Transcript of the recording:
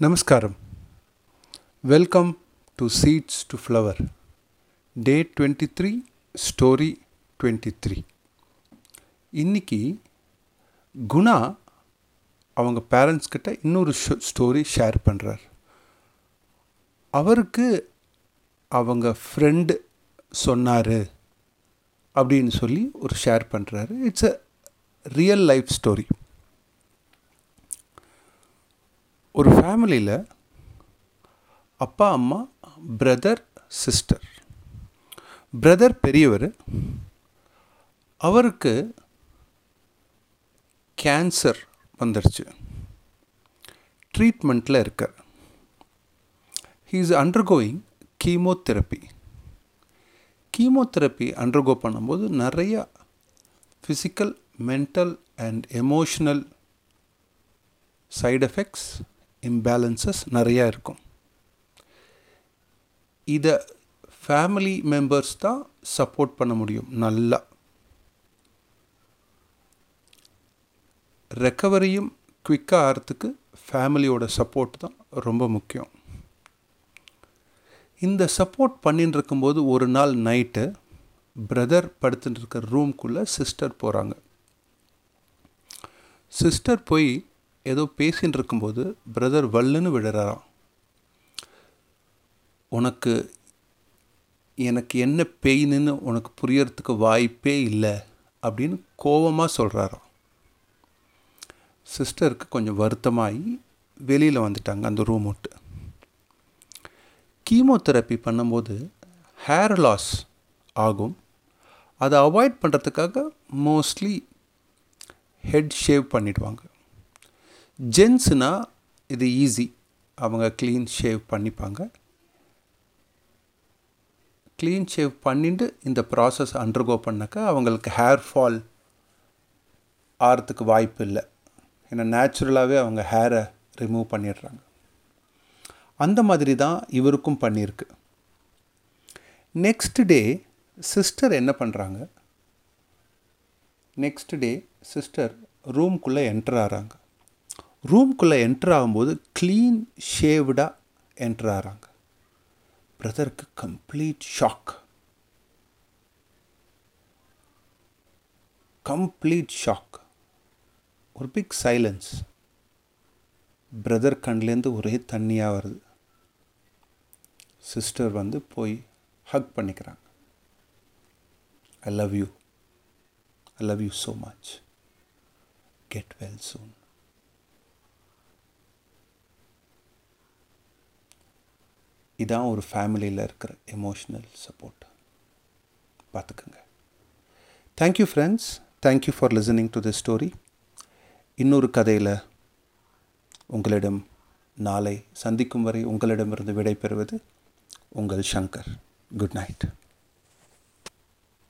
நமஸ்காரம். Welcome to seeds to flower day twenty three story twenty three இன்னைக்கு குணா அவங்க parents கிட்ட இன்னொரு ஸ்டோரி ஷேர் பண்ணுறார் அவருக்கு அவங்க ஃப்ரெண்டு சொன்னார் அப்படின்னு சொல்லி ஒரு ஷேர் பண்ணுறாரு it's a real life story ஒரு ஃபேமிலியில் அப்பா அம்மா பிரதர் சிஸ்டர் பிரதர் பெரியவர் அவருக்கு கேன்சர் வந்துடுச்சு ட்ரீட்மெண்ட்டில் இருக்கார். He is undergoing chemotherapy chemotherapy undergo பண்ணும்போது நிறையா physical mental and emotional side effects imbalances நிறையா இருக்கும். இதை ஃபேமிலி மெம்பர்ஸ் தான் சப்போர்ட் பண்ண முடியும் நல்லா. ரெக்கவரியும் குவிக்காக ஆகிறதுக்கு ஃபேமிலியோட சப்போர்ட் தான் ரொம்ப முக்கியம். இந்த சப்போர்ட் பண்ணின்னு இருக்கும்போது ஒரு நாள் நைட்டு பிரதர் படுத்துட்டு இருக்க ரூம்குள்ளே சிஸ்டர் போகிறாங்க சிஸ்டர் போய் ஏதோ பேசின்னு இருக்கும்போது பிரதர் வல்லுன்னு விடுறாராம் உனக்கு எனக்கு என்ன பெயின்னு உனக்கு புரியறதுக்கு வாய்ப்பே இல்லை அப்படின்னு கோபமாக சொல்கிறாராம் சிஸ்டருக்கு கொஞ்சம் வருத்தமாகி வெளியில் வந்துட்டாங்க அந்த ரூம் விட்டு. கீமோதெரப்பி பண்ணும்போது ஹேர் லாஸ் ஆகும். அதை அவாய்ட் பண்ணுறதுக்காக மோஸ்ட்லி ஹெட் ஷேவ் பண்ணிடுவாங்க. ஜென்ஸுனால் இது ஈஸி அவங்க க்ளீன் ஷேவ் பண்ணிப்பாங்க. க்ளீன் ஷேவ் பண்ணிட்டு இந்த ப்ராசஸ் அண்டர்கோ பண்ணாக்கா அவங்களுக்கு ஹேர் ஃபால் ஆறத்துக்கு வாய்ப்பு இல்லை. ஏன்னா நேச்சுரலாகவே அவங்க ஹேரை ரிமூவ் பண்ணிடுறாங்க. அந்த மாதிரி தான் இவருக்கும் பண்ணியிருக்கு நெக்ஸ்ட் டே சிஸ்டர் என்ன பண்ணுறாங்க நெக்ஸ்ட் டே சிஸ்டர் ரூம்குள்ளே என்டர் ஆகிறாங்க ரூம்குள்ளே என்ட்ரு ஆகும்போது க்ளீன் ஷேவ்டாக என்ட்ரு ஆகிறாங்க பிரதருக்கு கம்ப்ளீட் ஷாக் கம்ப்ளீட் ஷாக் ஒரு பிக் சைலன்ஸ் பிரதர் கண்லேருந்து ஒரே தண்ணியாக வருது. சிஸ்டர் வந்து போய் ஹக் பண்ணிக்கிறாங்க. I love you I love you so much get well soon இதான் ஒரு ஃபேமிலியில் இருக்கிற எமோஷ்னல் சப்போர்ட் பார்த்துக்கோங்க. Thank you friends thank you for listening to the story இன்னொரு கதையில் உங்களிடம் நாளை சந்திக்கும் வரை உங்களிடமிருந்து விடைபெறுவது உங்கள் சங்கர். Good night